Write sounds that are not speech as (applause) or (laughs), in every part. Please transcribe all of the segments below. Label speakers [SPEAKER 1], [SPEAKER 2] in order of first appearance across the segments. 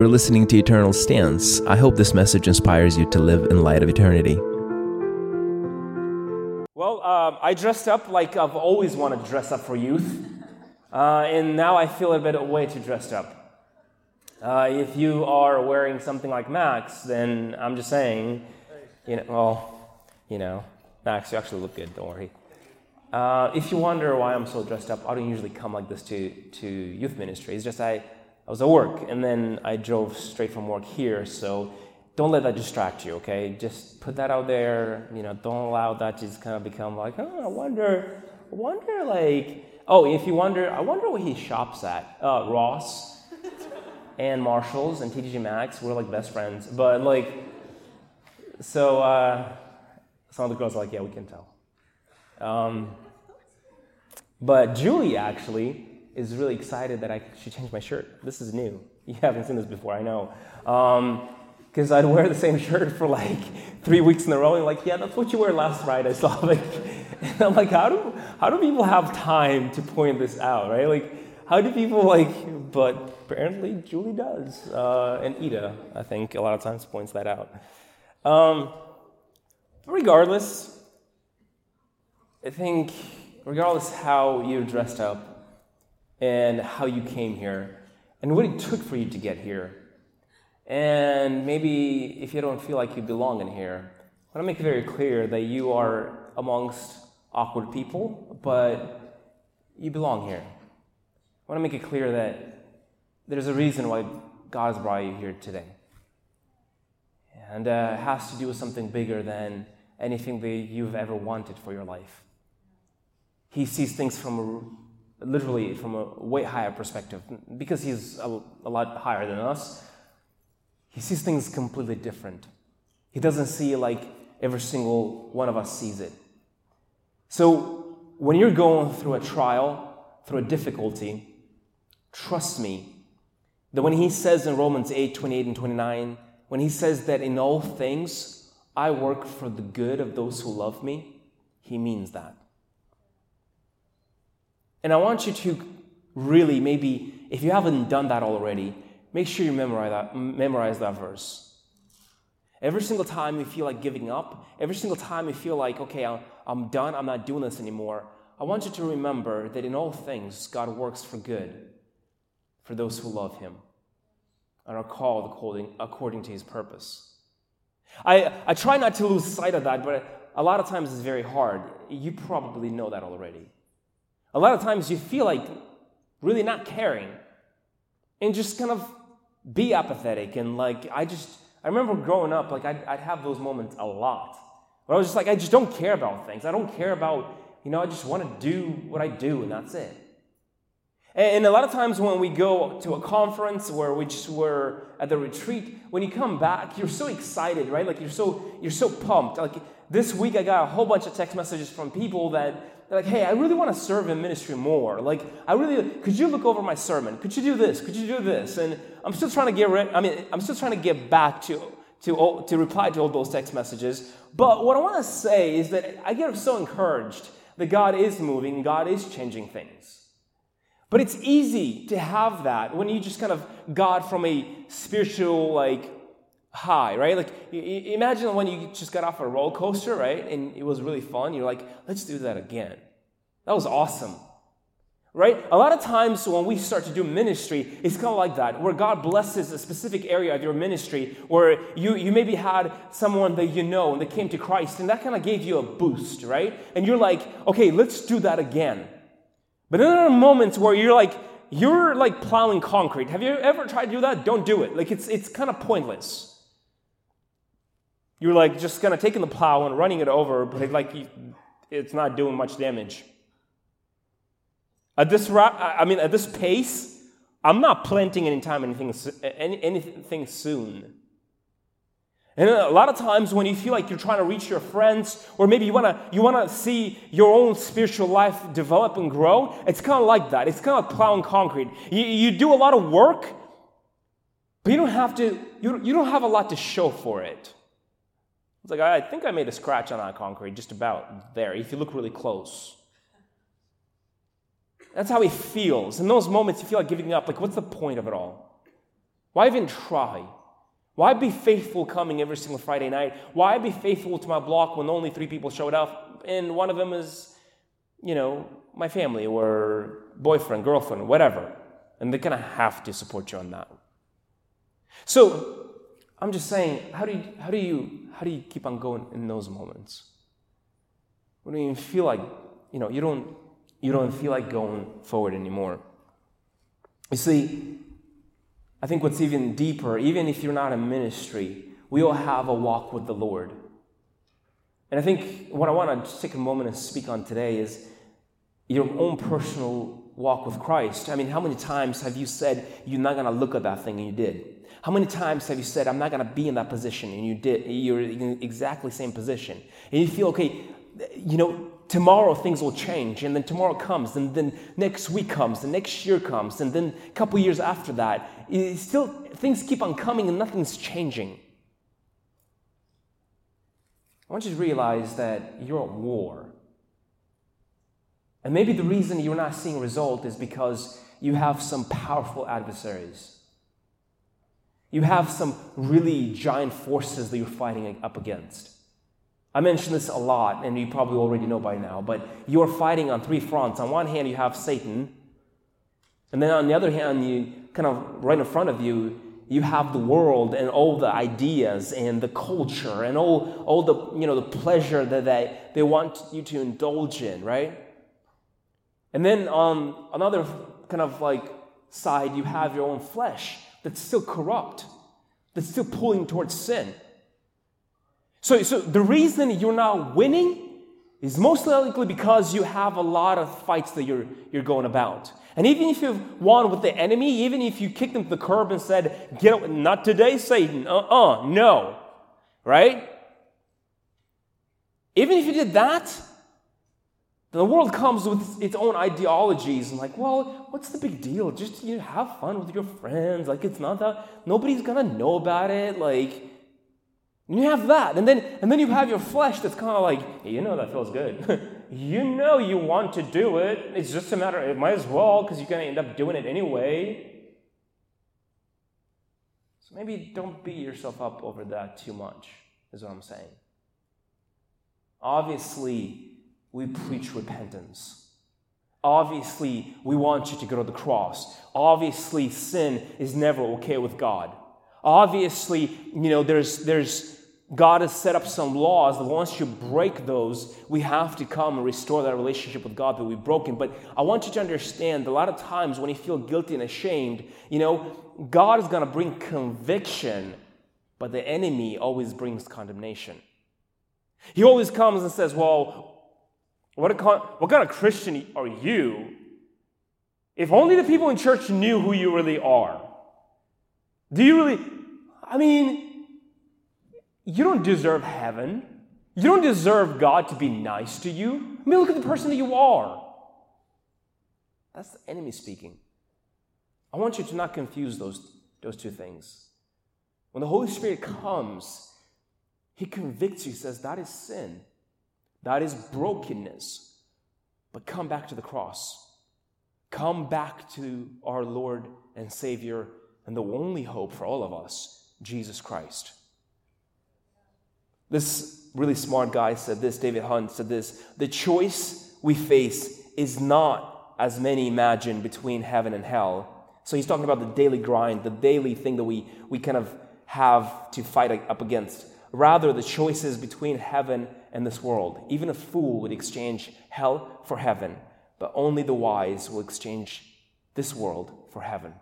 [SPEAKER 1] You're listening to Eternal Stance. I hope this message inspires you to live in light of eternity.
[SPEAKER 2] Well, um, I dressed up like I've always wanted to dress up for youth, uh, and now I feel a bit way too dressed up. Uh, if you are wearing something like Max, then I'm just saying, you know, well, you know, Max, you actually look good. Don't worry. Uh, if you wonder why I'm so dressed up, I don't usually come like this to to youth ministry. It's just I I was at work and then I drove straight from work here. So don't let that distract you, okay? Just put that out there. You know, don't allow that to just kind of become like, oh, I wonder, I wonder, like, oh, if you wonder, I wonder what he shops at. Uh, Ross and Marshalls and TJ Maxx, we're like best friends. But like, so uh, some of the girls are like, yeah, we can tell. Um, but Julie actually is really excited that I should change my shirt. This is new. You haven't seen this before, I know. Because um, I'd wear the same shirt for like three weeks in a row, and like, yeah, that's what you wore last Friday. So (laughs) like, and I'm like, how do how do people have time to point this out, right? Like, how do people like? But apparently, Julie does, uh, and Ida, I think, a lot of times points that out. Um, regardless, I think regardless how you're dressed up, and how you came here and what it took for you to get here. And maybe if you don't feel like you belong in here, I want to make it very clear that you are amongst awkward people, but you belong here. I want to make it clear that there's a reason why God has brought you here today. And uh, it has to do with something bigger than anything that you've ever wanted for your life. He sees things from literally from a way higher perspective, because he's a, a lot higher than us, he sees things completely different. He doesn't see like every single one of us sees it. So when you're going through a trial, through a difficulty, trust me that when he says in Romans 8 28 and 29, when he says that in all things I work for the good of those who love me, he means that. And I want you to really, maybe, if you haven't done that already, make sure you memorize that, memorize that verse. Every single time you feel like giving up, every single time you feel like, okay, I'm done, I'm not doing this anymore, I want you to remember that in all things, God works for good for those who love Him and are called according, according to His purpose. I, I try not to lose sight of that, but a lot of times it's very hard. You probably know that already. A lot of times you feel like really not caring and just kind of be apathetic. And like, I just, I remember growing up, like, I'd, I'd have those moments a lot where I was just like, I just don't care about things. I don't care about, you know, I just want to do what I do and that's it. And a lot of times when we go to a conference where we just were at the retreat, when you come back, you're so excited, right? Like you're so you're so pumped. Like this week I got a whole bunch of text messages from people that they're like, hey, I really want to serve in ministry more. Like, I really, could you look over my sermon? Could you do this? Could you do this? And I'm still trying to get rid, I mean, I'm still trying to get back to, to, to reply to all those text messages. But what I want to say is that I get so encouraged that God is moving, God is changing things. But it's easy to have that when you just kind of God from a spiritual, like, high, right? Like, imagine when you just got off a roller coaster, right? And it was really fun. You're like, let's do that again. That was awesome. Right? A lot of times when we start to do ministry, it's kind of like that, where God blesses a specific area of your ministry, where you, you maybe had someone that you know and they came to Christ, and that kind of gave you a boost, right? And you're like, okay, let's do that again. But then there are moments where you're like, you're like plowing concrete. Have you ever tried to do that? Don't do it. Like it's it's kind of pointless. You're like just kind of taking the plow and running it over, but like it's not doing much damage. At this, I mean, at this pace, I'm not planting anytime anything, anything soon. And a lot of times when you feel like you're trying to reach your friends, or maybe you wanna you wanna see your own spiritual life develop and grow, it's kind of like that. It's kind of like plowing concrete. You, you do a lot of work, but you don't have to. You, you don't have a lot to show for it. It's like, I think I made a scratch on that concrete just about there, if you look really close. That's how he feels. In those moments, you feel like giving up. Like, what's the point of it all? Why even try? Why be faithful coming every single Friday night? Why be faithful to my block when only three people showed up and one of them is, you know, my family or boyfriend, girlfriend, whatever. And they're going to have to support you on that. So I'm just saying, how do you, how do you, how do you keep on going in those moments? When you feel like, you know, you don't, you don't feel like going forward anymore. You see, I think what's even deeper, even if you're not in ministry, we all have a walk with the Lord. And I think what I want to take a moment and speak on today is your own personal walk with Christ. I mean, how many times have you said you're not going to look at that thing and you did? How many times have you said, I'm not going to be in that position and you did? You're in exactly same position. And you feel, okay, you know, tomorrow things will change and then tomorrow comes and then next week comes and next year comes and then a couple years after that still things keep on coming and nothing's changing i want you to realize that you're at war and maybe the reason you're not seeing a result is because you have some powerful adversaries you have some really giant forces that you're fighting up against I mention this a lot, and you probably already know by now, but you're fighting on three fronts. On one hand, you have Satan, and then on the other hand, you kind of right in front of you, you have the world and all the ideas and the culture and all, all the you know the pleasure that they, they want you to indulge in, right? And then on another kind of like side, you have your own flesh that's still corrupt, that's still pulling towards sin. So, so the reason you're not winning is most likely because you have a lot of fights that you're, you're going about. And even if you've won with the enemy, even if you kicked them to the curb and said, Get up, not today, Satan, uh uh-uh, uh, no, right? Even if you did that, the world comes with its own ideologies and like, well, what's the big deal? Just you know, have fun with your friends. Like it's not that nobody's gonna know about it. Like you have that. And then, and then you have your flesh that's kind of like, you know, that feels good. (laughs) you know you want to do it. It's just a matter, it might as well, because you're to end up doing it anyway. So maybe don't beat yourself up over that too much, is what I'm saying. Obviously, we preach repentance. Obviously, we want you to go to the cross. Obviously, sin is never okay with God. Obviously, you know, there's, there's God has set up some laws that once you break those, we have to come and restore that relationship with God that we've broken. But I want you to understand a lot of times when you feel guilty and ashamed, you know, God is going to bring conviction, but the enemy always brings condemnation. He always comes and says, Well, what, what kind of Christian are you? If only the people in church knew who you really are. Do you really? I mean, you don't deserve heaven. You don't deserve God to be nice to you. I mean, look at the person that you are. That's the enemy speaking. I want you to not confuse those, those two things. When the Holy Spirit comes, He convicts you, says, That is sin, that is brokenness. But come back to the cross. Come back to our Lord and Savior and the only hope for all of us, Jesus Christ. This really smart guy said this, David Hunt said this The choice we face is not as many imagine between heaven and hell. So he's talking about the daily grind, the daily thing that we, we kind of have to fight up against. Rather, the choices between heaven and this world. Even a fool would exchange hell for heaven, but only the wise will exchange this world for heaven.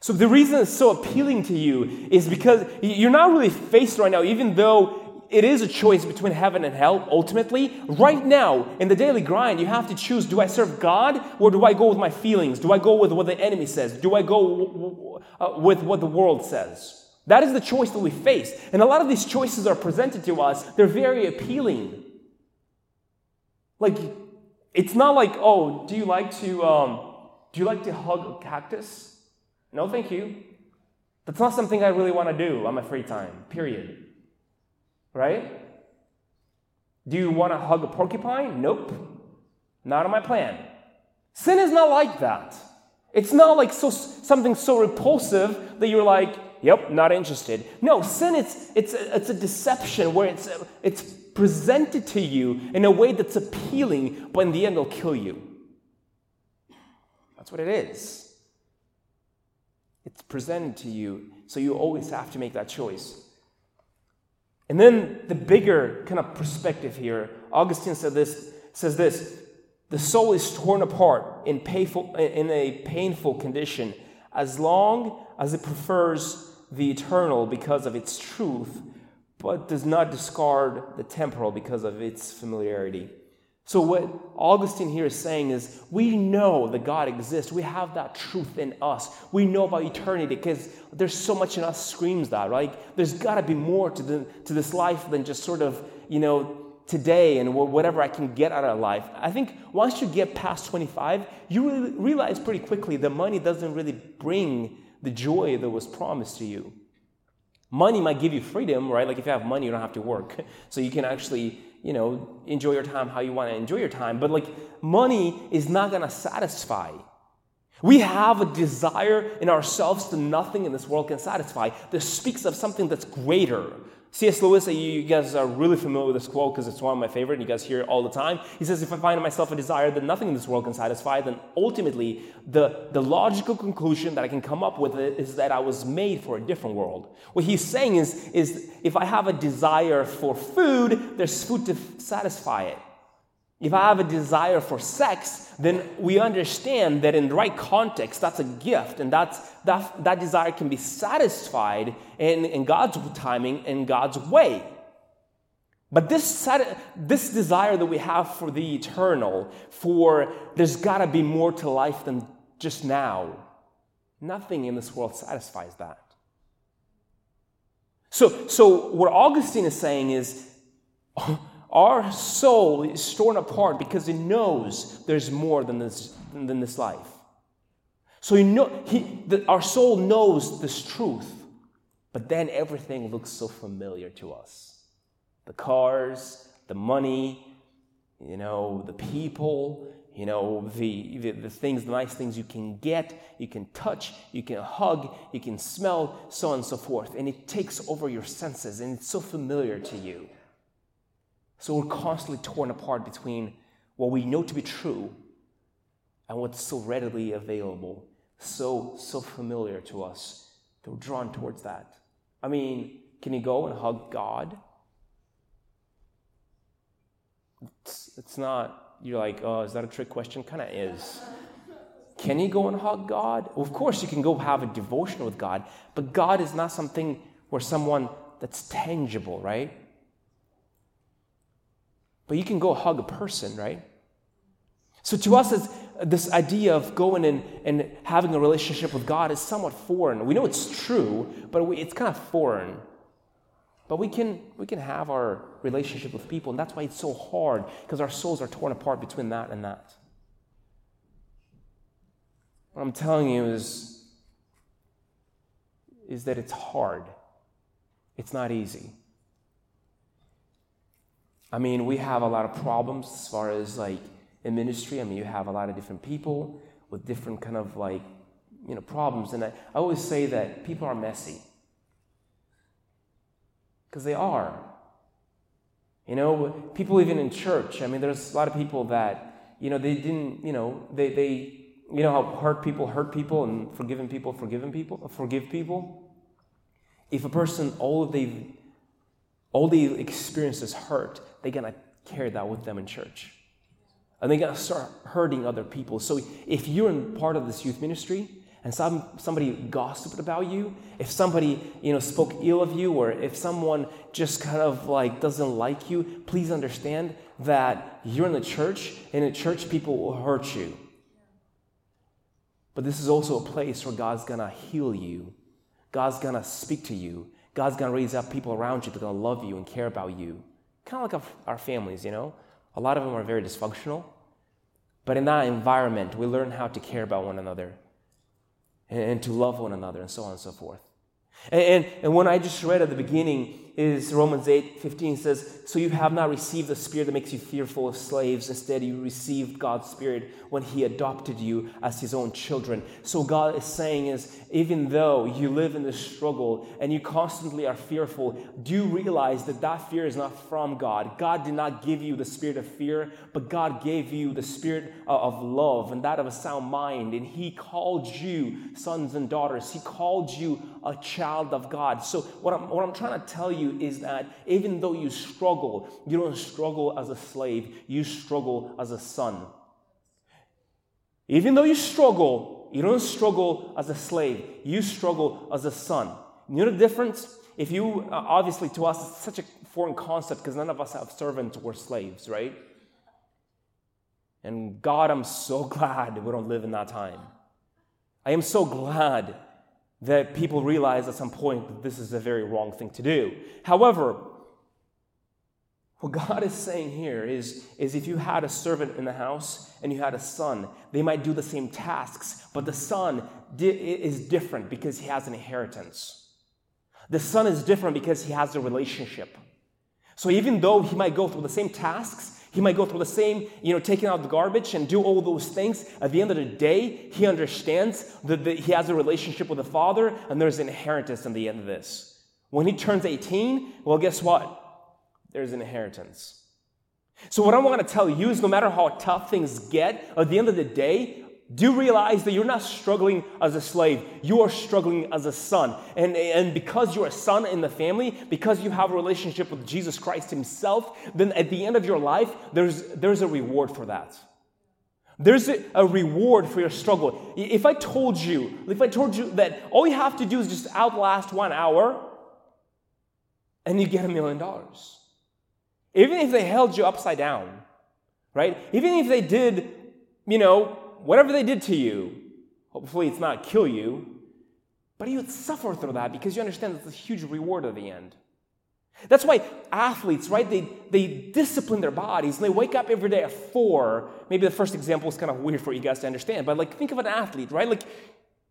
[SPEAKER 2] So the reason it's so appealing to you is because you're not really faced right now, even though it is a choice between heaven and hell, ultimately. Right now, in the daily grind, you have to choose do I serve God or do I go with my feelings? Do I go with what the enemy says? Do I go uh, with what the world says? That is the choice that we face. And a lot of these choices are presented to us, they're very appealing. Like, it's not like, oh, do you like to, um, do you like to hug a cactus? No, thank you. That's not something I really want to do on my free time, period. Right? Do you want to hug a porcupine? Nope. Not on my plan. Sin is not like that. It's not like so, something so repulsive that you're like, yep, not interested. No, sin, it's, it's, a, it's a deception where it's, it's presented to you in a way that's appealing, but in the end, it'll kill you. That's what it is. It's presented to you, so you always have to make that choice. And then the bigger kind of perspective here, Augustine said this, says this the soul is torn apart in, painful, in a painful condition as long as it prefers the eternal because of its truth, but does not discard the temporal because of its familiarity. So, what Augustine here is saying is we know that God exists. We have that truth in us. We know about eternity because there's so much in us screams that, right? There's got to be more to, the, to this life than just sort of, you know, today and whatever I can get out of life. I think once you get past 25, you really realize pretty quickly that money doesn't really bring the joy that was promised to you. Money might give you freedom, right? Like if you have money, you don't have to work. (laughs) So you can actually, you know, enjoy your time how you want to enjoy your time. But like money is not going to satisfy. We have a desire in ourselves that nothing in this world can satisfy This speaks of something that's greater, C.S. Lewis, you guys are really familiar with this quote because it's one of my favorite, and you guys hear it all the time. He says, If I find in myself a desire that nothing in this world can satisfy, then ultimately the, the logical conclusion that I can come up with is that I was made for a different world. What he's saying is, is if I have a desire for food, there's food to satisfy it. If I have a desire for sex, then we understand that in the right context, that's a gift, and that's, that, that desire can be satisfied in, in God's timing, in God's way. But this, this desire that we have for the eternal, for there's got to be more to life than just now, nothing in this world satisfies that. So, so what Augustine is saying is, (laughs) our soul is torn apart because it knows there's more than this, than this life. So you know, he, the, our soul knows this truth, but then everything looks so familiar to us. The cars, the money, you know, the people, you know, the, the, the, things, the nice things you can get, you can touch, you can hug, you can smell, so on and so forth. And it takes over your senses, and it's so familiar to you. So we're constantly torn apart between what we know to be true and what's so readily available, so, so familiar to us we're drawn towards that. I mean, can you go and hug God? It's, it's not, you're like, oh, is that a trick question? Kind of is. Can you go and hug God? Well, of course, you can go have a devotion with God, but God is not something where someone that's tangible, right? But you can go hug a person, right? So to us, it's, this idea of going and, and having a relationship with God is somewhat foreign. We know it's true, but we, it's kind of foreign. But we can, we can have our relationship with people, and that's why it's so hard, because our souls are torn apart between that and that. What I'm telling you is, is that it's hard. It's not easy. I mean, we have a lot of problems as far as like in ministry. I mean, you have a lot of different people with different kind of like, you know, problems. And I, I always say that people are messy. Because they are. You know, people even in church, I mean, there's a lot of people that, you know, they didn't, you know, they, they you know how hurt people hurt people and forgiving people forgiven people forgive people if a person all of they all they experience is hurt they're going to carry that with them in church. And they're going to start hurting other people. So if you're in part of this youth ministry and some, somebody gossiped about you, if somebody you know spoke ill of you, or if someone just kind of like doesn't like you, please understand that you're in the church, and in church people will hurt you. But this is also a place where God's gonna heal you. God's gonna speak to you. God's gonna raise up people around you that are gonna love you and care about you kind of like our, families, you know. A lot of them are very dysfunctional. But in that environment, we learn how to care about one another and, and to love one another and so on and so forth. And, and, and when I just read at the beginning, is Romans 8 15 says, So you have not received the spirit that makes you fearful of slaves. Instead, you received God's spirit when He adopted you as His own children. So God is saying is, even though you live in this struggle and you constantly are fearful, do you realize that that fear is not from God? God did not give you the spirit of fear, but God gave you the spirit of love and that of a sound mind. And He called you sons and daughters. He called you a child of God. So what I'm, what I'm trying to tell you is that even though you struggle, you don't struggle as a slave, you struggle as a son. Even though you struggle, you don't struggle as a slave, you struggle as a son. You know the difference? If you, uh, obviously to us, it's such a foreign concept because none of us have servants or slaves, right? And God, I'm so (laughs) glad we don't live in that time. I am so glad that people realize at some point that this is a very wrong thing to do. However, what God is saying here is, is if you had a servant in the house and you had a son, they might do the same tasks, but the son di- is different because he has an inheritance. The son is different because he has a relationship. So even though he might go through the same tasks, he might go through the same, you know, taking out the garbage and do all those things. At the end of the day, he understands that, that he has a relationship with the Father and there's an inheritance in the end of this. When he turns 18, well, guess what? There's an inheritance. So, what I want to tell you is no matter how tough things get, at the end of the day, do realize that you're not struggling as a slave, you are struggling as a son. And, and because you're a son in the family, because you have a relationship with Jesus Christ Himself, then at the end of your life, there's, there's a reward for that. There's a, a reward for your struggle. If I told you, if I told you that all you have to do is just outlast one hour and you get a million dollars. Even if they held you upside down, right? Even if they did, you know, whatever they did to you, hopefully it's not kill you, but you would suffer through that because you understand it's a huge reward at the end. That's why athletes, right, they, they discipline their bodies and they wake up every day at four. Maybe the first example is kind of weird for you guys to understand, but like think of an athlete, right? Like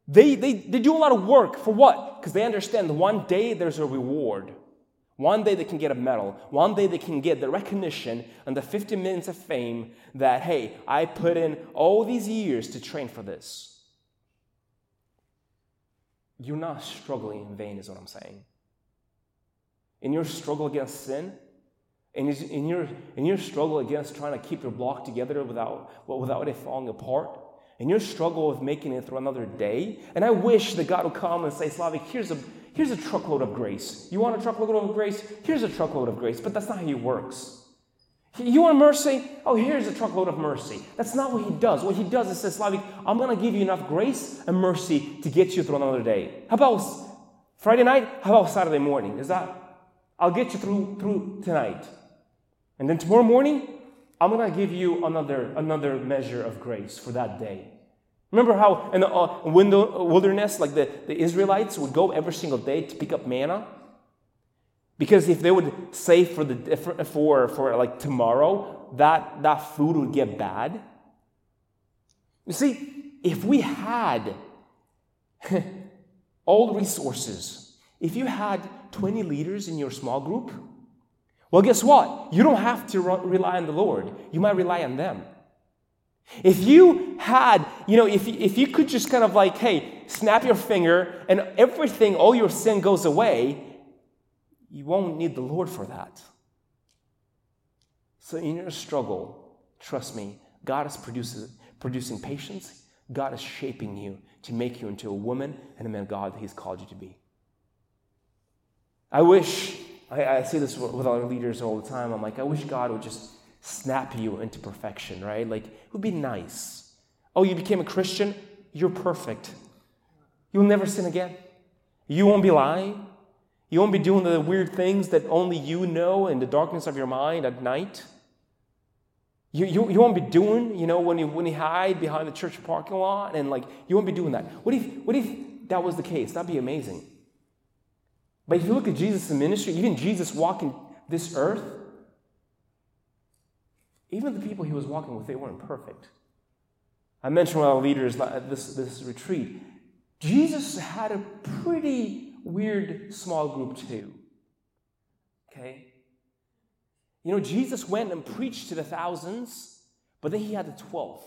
[SPEAKER 2] they, they, they do a lot of work for what? Because they understand one day there's a reward. One day they can get a medal. One day they can get the recognition and the 50 minutes of fame that, hey, I put in all these years to train for this. You're not struggling in vain, is what I'm saying. In your struggle against sin, in your, in your struggle against trying to keep your block together without, without it falling apart, in your struggle with making it through another day, and I wish that God would come and say, Slaveck, here's a here's a truckload of grace. You want a truckload of grace? Here's a truckload of grace. But that's not how he works. You want mercy? Oh, here's a truckload of mercy. That's not what he does. What he does is says, Slaveck, I'm going to give you enough grace and mercy to get you through another day. How about Friday night? How about Saturday morning? Is that? I'll get you through through tonight. And then tomorrow morning, I'm going to give you another another measure of grace for that day. Remember how in the uh, wilderness, like the, the Israelites would go every single day to pick up manna? Because if they would save for the for for like tomorrow, that that food would get bad. You see, if we had (laughs) all resources, if you had 20 leaders in your small group, well, guess what? You don't have to rely on the Lord. You might rely on them. If you had, you know, if, if you could just kind of like, hey, snap your finger and everything, all your sin goes away, you won't need the Lord for that. So in your struggle, trust me, God is produces, producing patience. God is shaping you to make you into a woman and a man God that He's called you to be. I wish, I, I say this with our leaders all the time, I'm like, I wish God would just snap you into perfection, right? Like, it would be nice. Oh, you became a Christian? You're perfect. You'll never sin again. You won't be lying. You won't be doing the weird things that only you know in the darkness of your mind at night. You, you, you won't be doing, you know, when you, when you hide behind the church parking lot and like, you won't be doing that. What if, what if that was the case? That'd be amazing. But if you look at Jesus' ministry, even Jesus walking this earth, even the people he was walking with, they weren't perfect. I mentioned one of our leaders at this, this retreat. Jesus had a pretty weird small group too. Okay? You know, Jesus went and preached to the thousands, but then he had the 12.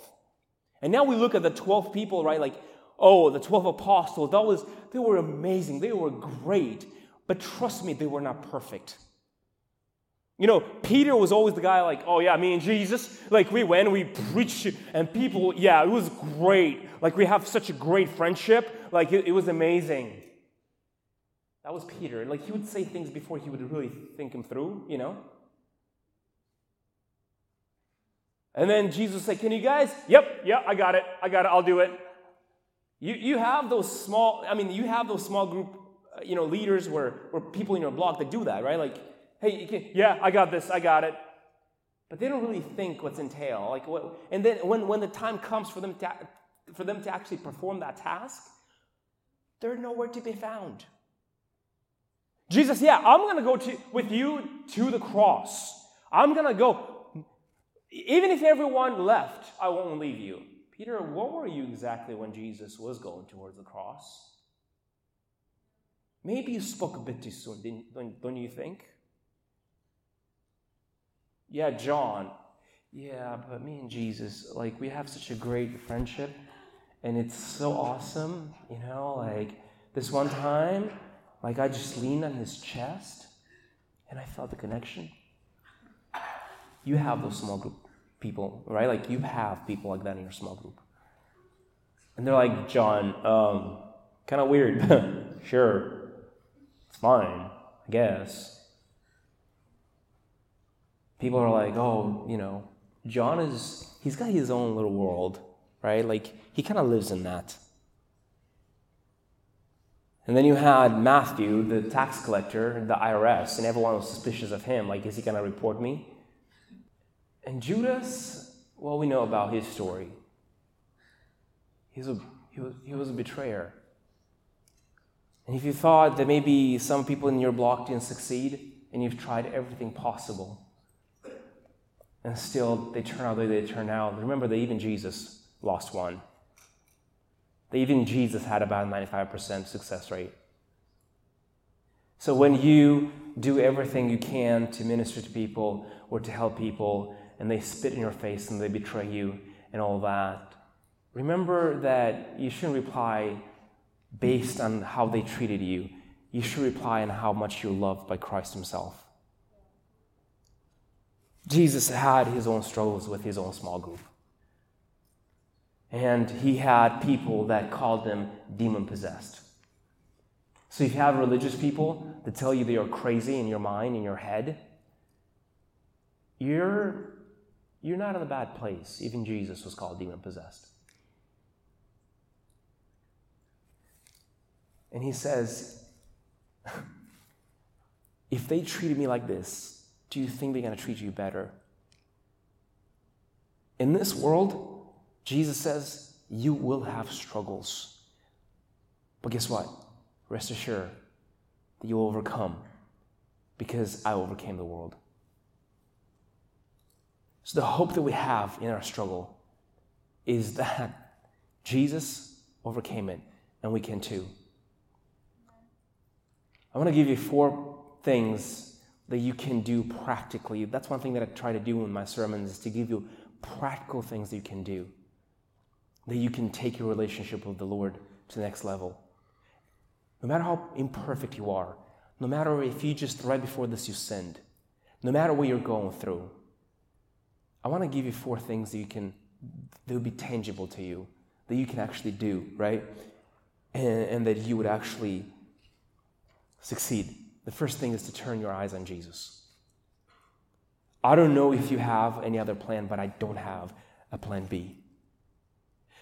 [SPEAKER 2] And now we look at the 12 people, right? Like, oh, the 12 apostles, that was, they were amazing. They were great. But trust me, they were not perfect. You know, Peter was always the guy like, oh yeah, me and Jesus, like we went, we preached, and people, yeah, it was great. Like we have such a great friendship. Like it, it was amazing. That was Peter. Like he would say things before he would really think him through, you know? And then Jesus said, Can you guys? Yep, yep, I got it. I got it. I'll do it. You, you have those small, I mean, you have those small group, uh, you know, leaders where, where people in your block that do that, right? Like, hey, can, yeah, I got this. I got it. But they don't really think what's entail. Like, what, and then when, when the time comes for them, to, for them to actually perform that task, they're nowhere to be found. Jesus, yeah, I'm going to go to, with you to the cross. I'm going to go. Even if everyone left, I won't leave you. Peter, what were you exactly when Jesus was going towards the cross? Maybe you spoke a bit too soon, don't you think? Yeah, John. Yeah, but me and Jesus, like, we have such a great friendship, and it's so awesome, you know? Like, this one time, like, I just leaned on his chest, and I felt the connection. You have those small group people, right? Like you have people like that in your small group. And they're like, John, um, kind of weird. (laughs) sure, it's fine, I guess. People are like, oh, you know, John is, he's got his own little world, right? Like, he kind of lives in that. And then you had Matthew, the tax collector, the IRS, and everyone was suspicious of him. Like, is he going to report me? And Judas, well, we know about his story. He's a, he, was, he was a betrayer. And if you thought that maybe some people in your block didn't succeed, and you've tried everything possible, and still they turn out the way they turn out, remember that even Jesus lost one. That even Jesus had about a 95% success rate. So when you do everything you can to minister to people or to help people, and they spit in your face and they betray you and all that, remember that you shouldn't reply based on how they treated you. You should reply on how much you're loved by Christ Himself. Jesus had his own struggles with his own small group. And he had people that called them demon possessed. So if you have religious people that tell you they are crazy in your mind, in your head, you're you're not in a bad place. Even Jesus was called demon possessed. And he says, (laughs) If they treated me like this, do you think they're going to treat you better? In this world, Jesus says, you will have struggles. But guess what? Rest assured that you will overcome because I overcame the world. So, the hope that we have in our struggle is (laughs) that Jesus overcame it, and we can too. I want to give you four things that you can do practically. That's one thing that I try to do in my sermons is to give you practical things that you can do. That you can take your relationship with the Lord to the next level. No matter how imperfect you are, no matter if you just right before this you sinned, no matter what you're going through, I want to give you four things that you can, that will be tangible to you, that you can actually do, right? And, and that you would actually succeed. The first thing is to turn your eyes on Jesus. I don't know if you have any other plan, but I don't have a plan B.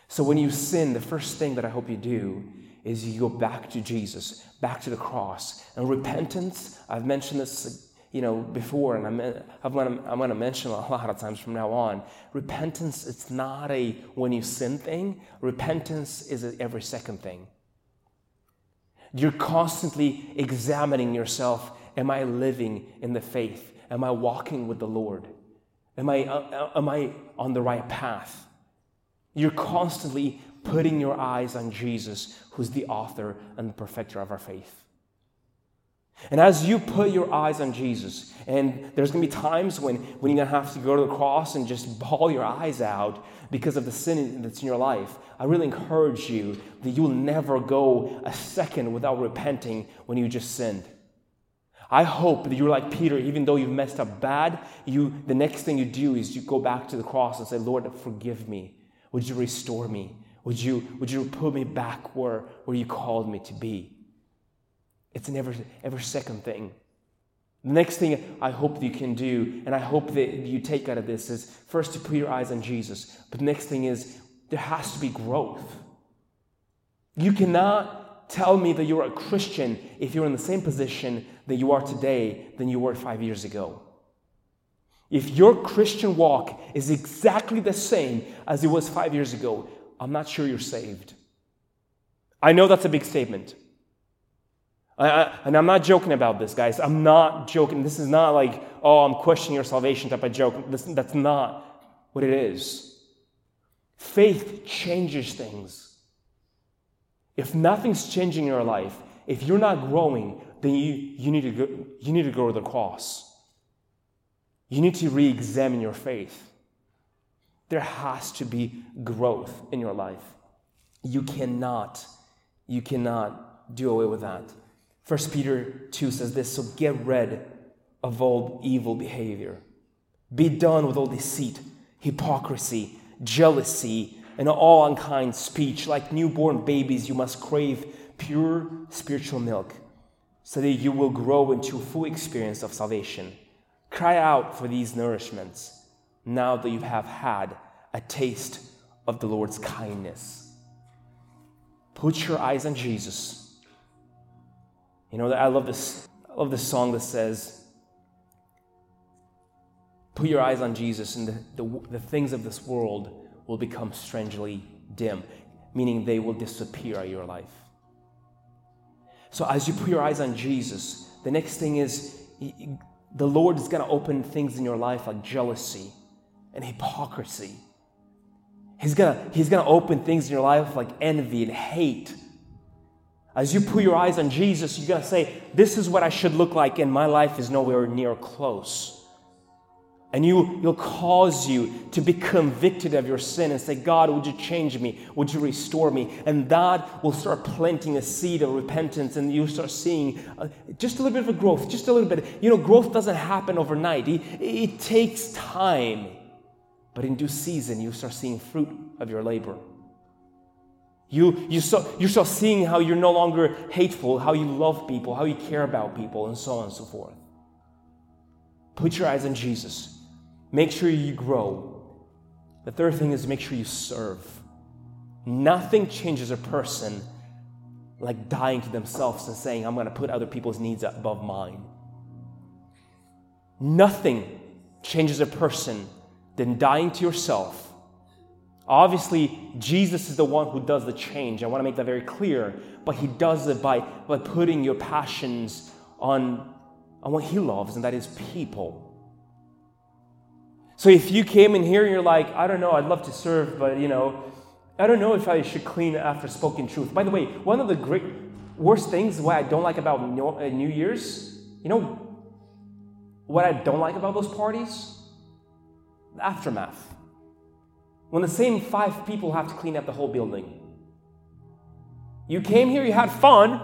[SPEAKER 2] So when you sin, the first thing that I hope you do is you go back to Jesus, back to the cross. And repentance, I've mentioned this you know, before, and I'm, I'm to I'm gonna mention a lot of times from now on, repentance, it's not a when you sin thing. Repentance is every second thing. You're constantly examining yourself. Am I living in the faith? Am I walking with the Lord? Am I, uh, uh am I on the right path? You're constantly putting your eyes on Jesus, who's the author and the perfecter of our faith. And as you put your eyes on Jesus, and there's going to be times when, when you're going to have to go to the cross and just bawl your eyes out because of the sin that's in your life, I really encourage you that you'll never go a second without repenting when you just sinned. I hope that you're like Peter, even though you've messed up bad, you the next thing you do is you go back to the cross and say, Lord, forgive me. Would you restore me? Would you, would you put me back where, where you called me to be? It's an every, every second thing. The next thing I hope that you can do, and I hope that you take out of this, is first to put your eyes on Jesus. But the next thing is there has to be growth. You cannot tell me that you're a Christian if you're in the same position that you are today than you were five years ago. If your Christian walk is exactly the same as it was five years ago, I'm not sure you're saved. I know that's a big statement. I, I, and I'm not joking about this, guys. I'm not joking. This is not like, oh, I'm questioning your salvation type of joke. This, that's not what it is. Faith changes things. If nothing's changing in your life, if you're not growing, then you, you, need, to go, you need to go to the cross. You need to re examine your faith. There has to be growth in your life. You cannot, you cannot do away with that. 1 Peter 2 says this So get rid of all evil behavior. Be done with all deceit, hypocrisy, jealousy, and all unkind speech. Like newborn babies, you must crave pure spiritual milk so that you will grow into full experience of salvation. Cry out for these nourishments now that you have had a taste of the Lord's kindness. Put your eyes on Jesus you know, I love this, I love this song that says, Put your eyes on Jesus, and the, the, the things of this world will become strangely dim, meaning they will disappear out of your life. So, as you put your eyes on Jesus, the next thing is the Lord is going to open things in your life like jealousy and hypocrisy. He's going to he's going to open things in your life like envy and hate as you put your eyes on Jesus, you're going to say, This is what I should look like, and my life is nowhere near close. And you, you'll cause you to be convicted of your sin and say, God, would you change me? Would you restore me? And that will start planting a seed of repentance, and you start seeing uh, just a little bit of a growth, just a little bit. You know, growth doesn't happen overnight, it, it takes time. But in due season, you start seeing fruit of your labor. You, you, start, you start seeing how you're no longer hateful, how you love people, how you care about people, and so on and so forth. Put your eyes on Jesus. Make sure you grow. The third thing is make sure you serve. Nothing changes a person like dying to themselves and saying, I'm going to put other people's needs above mine. Nothing changes a person than dying to yourself Obviously, Jesus is the one who does the change. I want to make that very clear. But he does it by, by putting your passions on, on what he loves, and that is people. So if you came in here and you're like, I don't know, I'd love to serve, but you know, I don't know if I should clean after spoken truth. By the way, one of the great worst things why I don't like about uh, New Year's, you know, what I don't like about those parties? The aftermath when the same five people have to clean up the whole building. You came here, you had fun,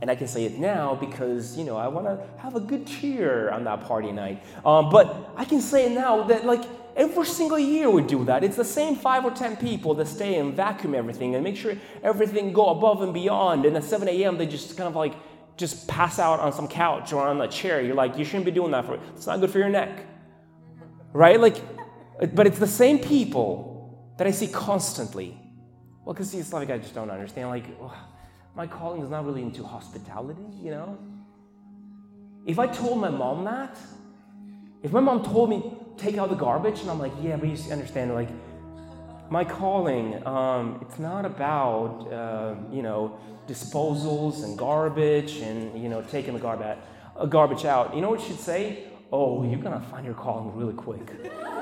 [SPEAKER 2] and I can say it now because, you know, I want to have a good cheer on that party night. Um, but I can say it now that, like, every single year we do that. It's the same five or ten people that stay and vacuum everything and make sure everything go above and beyond. And at 7 a.m., they just kind of like just pass out on some couch or on a chair. You're like, you shouldn't be doing that for It's not good for your neck. Right? Like, but it's the same people that I see constantly. Well, because see, it's like I just don't understand. Like, well, my calling is not really into hospitality, you know? If I told my mom that, if my mom told me, take out the garbage, and I'm like, yeah, but you understand, like, my calling, um, it's not about, uh, you know, disposals and garbage and, you know, taking the garbage, uh, garbage out. You know what she'd say? Oh, you're to find your calling really quick. (laughs)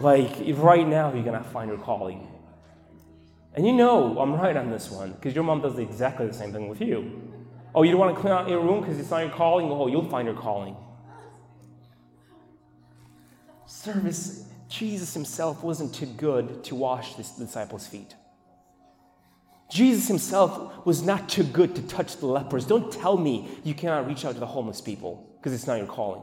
[SPEAKER 2] Like, right now, you're going to find your calling. And you know I'm right on this one because your mom does exactly the same thing with you. Oh, you don't want to clean out your room because it's not your calling? Oh, you'll find your calling. Service, Jesus himself wasn't too good to wash the disciples' feet. Jesus himself was not too good to touch the lepers. Don't tell me you cannot reach out to the homeless people because it's not your calling.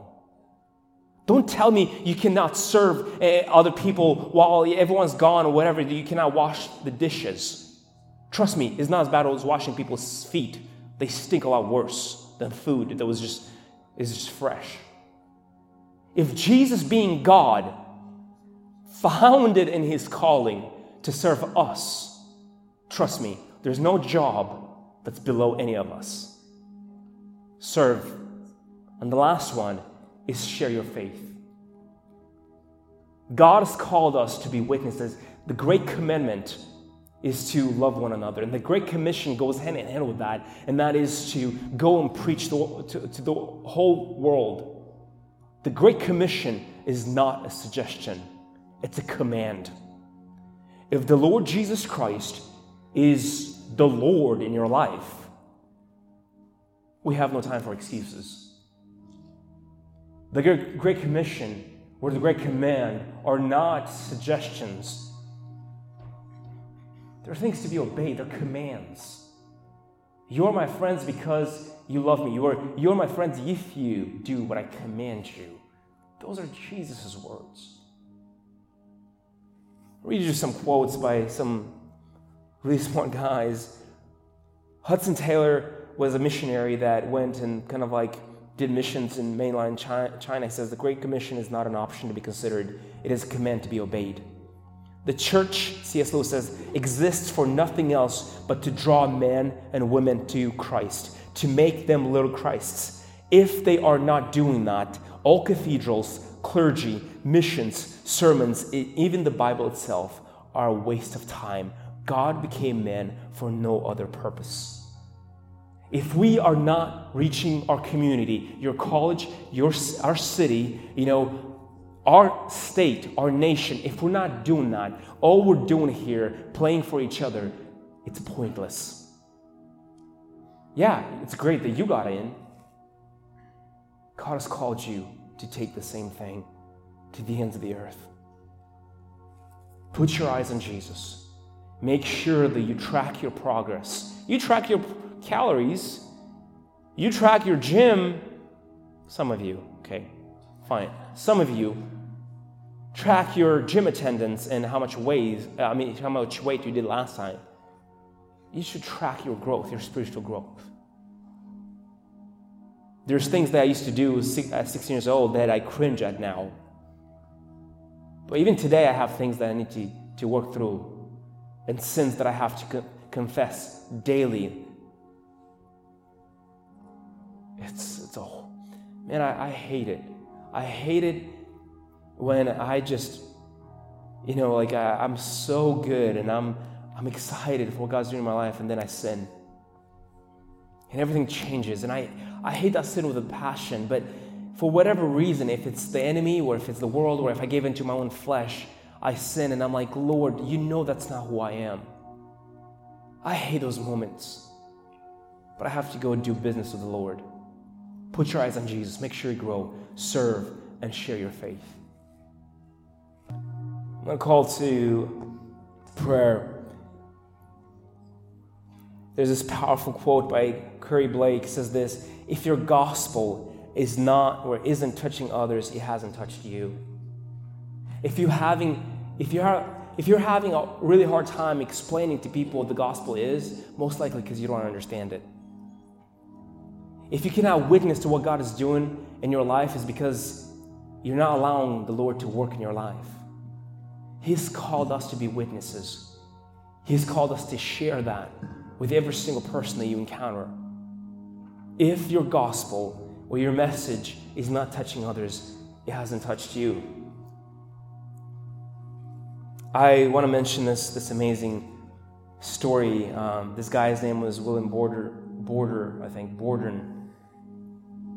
[SPEAKER 2] Don't tell me you cannot serve uh, other people while everyone's gone or whatever, you cannot wash the dishes. Trust me, it's not as bad as washing people's feet. They stink a lot worse than food that was just is just fresh. If Jesus being God found it in his calling to serve us, trust me, there's no job that's below any of us. Serve. And the last one is share your faith. God has called us to be witnesses. The great commandment is to love one another. And the Great Commission goes hand in hand with that, and that is to go and preach to, to the whole world. The Great Commission is not a suggestion, it's a command. If the Lord Jesus Christ is the Lord in your life, we have no time for excuses. The Great Commission or the Great Command are not suggestions. They're things to be obeyed, they're commands. You're my friends because you love me. You're, you're my friends if you do what I command you. Those are Jesus' words. I'll read you some quotes by some really smart guys. Hudson Taylor was a missionary that went and kind of like did missions in mainland China. He says the Great Commission is not an option to be considered, it is a command to be obeyed. The church, C.S. Lewis says, exists for nothing else but to draw men and women to Christ, to make them little Christs. If they are not doing that, all cathedrals, clergy, missions, sermons, even the Bible itself are a waste of time. God became man for no other purpose. If we are not reaching our community, your college, your, our city, you know, our state, our nation, if we're not doing that, all we're doing here, playing for each other, it's pointless. Yeah, it's great that you got in. God has called you to take the same thing to the ends of the earth. Put your eyes on Jesus. Make sure that you track your progress. You track your calories, you track your gym. Some of you, okay, fine. Some of you track your gym attendance and how much weight, uh, I mean, how much weight you did last time. You should track your growth, your spiritual growth. There's things that I used to do at 16 years old that I cringe at now. But even today, I have things that I need to, to work through and sins that I have to co- confess daily. It's, it's a, man, I, I hate it. I hate it when I just, you know, like I, am so good and I'm, I'm excited for what God's doing in my life, and then I sin. And everything changes. And I, I hate that sin with a passion, but for whatever reason, if it's the enemy or if it's the world or if I gave into my own flesh, I sin and I'm like, Lord, you know that's not who I am. I hate those moments. But I have to go and do business with the Lord. Put your eyes on Jesus. Make sure you grow, serve, and share your faith. I'm to call to prayer. There's this powerful quote by Curry Blake says this if your gospel is not or isn't touching others, it hasn't touched you. If you having if you're if you're having a really hard time explaining to people what the gospel is, most likely because you don't understand it. If you cannot witness to what God is doing in your life, is because you're not allowing the Lord to work in your life. He's called us to be witnesses. He's called us to share that with every single person that you encounter. If your gospel or your message is not touching others, it hasn't touched you. I want to mention this, this amazing story. Um, this guy's name was William Border, Border, I think, Borden.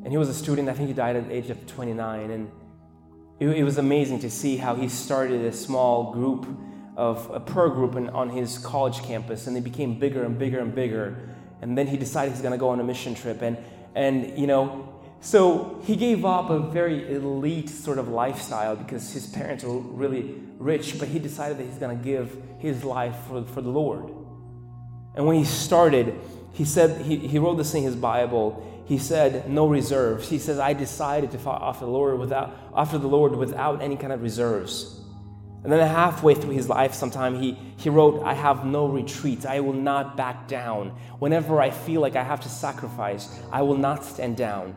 [SPEAKER 2] And he was a student, I think he died at the age of 29. And it, it was amazing to see how he started a small group of a prayer group in, on his college campus, and they became bigger and bigger and bigger. and then he decided he's going to go on a mission trip. And, and, you know, so he gave up a very elite sort of lifestyle because his parents were really rich, but he decided that he's going to give his life for, for the Lord. And when he started, he said, he, he wrote this in his Bible. He said, no reserves. He says, I decided to follow after the Lord without, after the Lord without any kind of reserves. And then halfway through his life, sometime he, he wrote, I have no retreats I will not back down. Whenever I feel like I have to sacrifice, I will not stand down.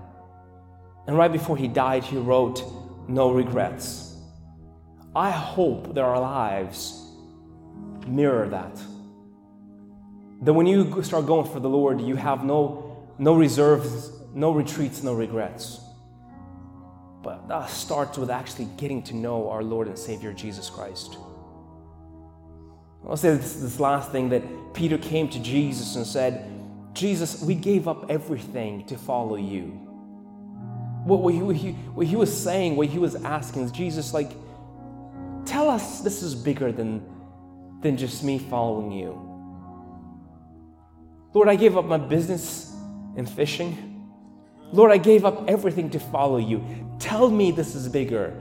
[SPEAKER 2] And right before he died, he wrote, No regrets. I hope that our lives mirror that. That when you start going for the Lord, you have no, no reserves, no retreats, no regrets. But that starts with actually getting to know our Lord and Savior Jesus Christ. I'll say this, this last thing that Peter came to Jesus and said, Jesus, we gave up everything to follow you. What, what, he, what he was saying, what he was asking is, Jesus, like, tell us this is bigger than, than just me following you. Lord, I gave up my business in fishing. Lord, I gave up everything to follow you. Tell me this is bigger.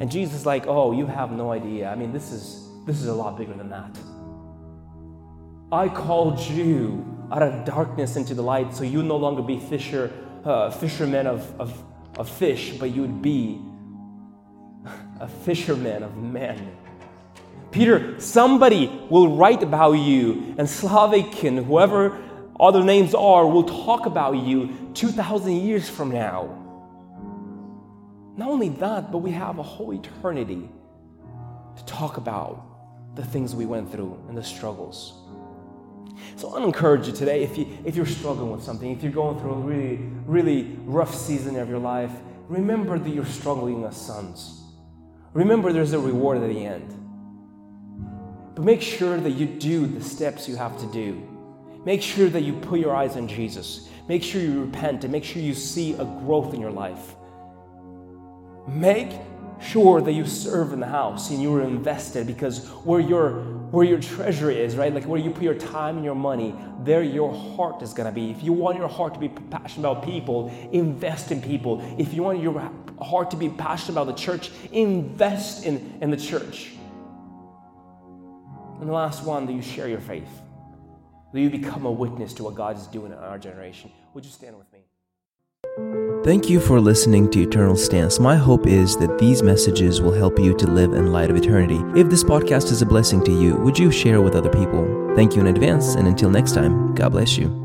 [SPEAKER 2] And Jesus is like, oh, you have no idea. I mean, this is this is a lot bigger than that. I called you out of darkness into the light, so you no longer be fisher, uh, fishermen of, of, of fish, but you would be a fisherman of men. Peter, somebody will write about you, and Slaveck and whoever other names are will talk about you 2,000 years from now. Not only that, but we have a whole eternity to talk about the things we went through and the struggles. So I encourage you today, if, you, if you're struggling with something, if you're going through a really, really rough season of your life, remember that you're struggling as sons. Remember there's a reward at the end. But make sure that you do the steps you have to do. Make sure that you put your eyes on Jesus. Make sure you repent and make sure you see a growth in your life. Make sure that you serve in the house and you're invested because where your where your treasure is, right? Like where you put your time and your money, there your heart is gonna be. If you want your heart to be passionate about people, invest in people. If you want your heart to be passionate about the church, invest in, in the church. And the last one, that you share your faith. That you become a witness to what God is doing in our generation. Would you stand with me?
[SPEAKER 1] Thank you for listening to Eternal Stance. My hope is that these messages will help you to live in light of eternity. If this podcast is a blessing to you, would you share with other people? Thank you in advance, and until next time, God bless you.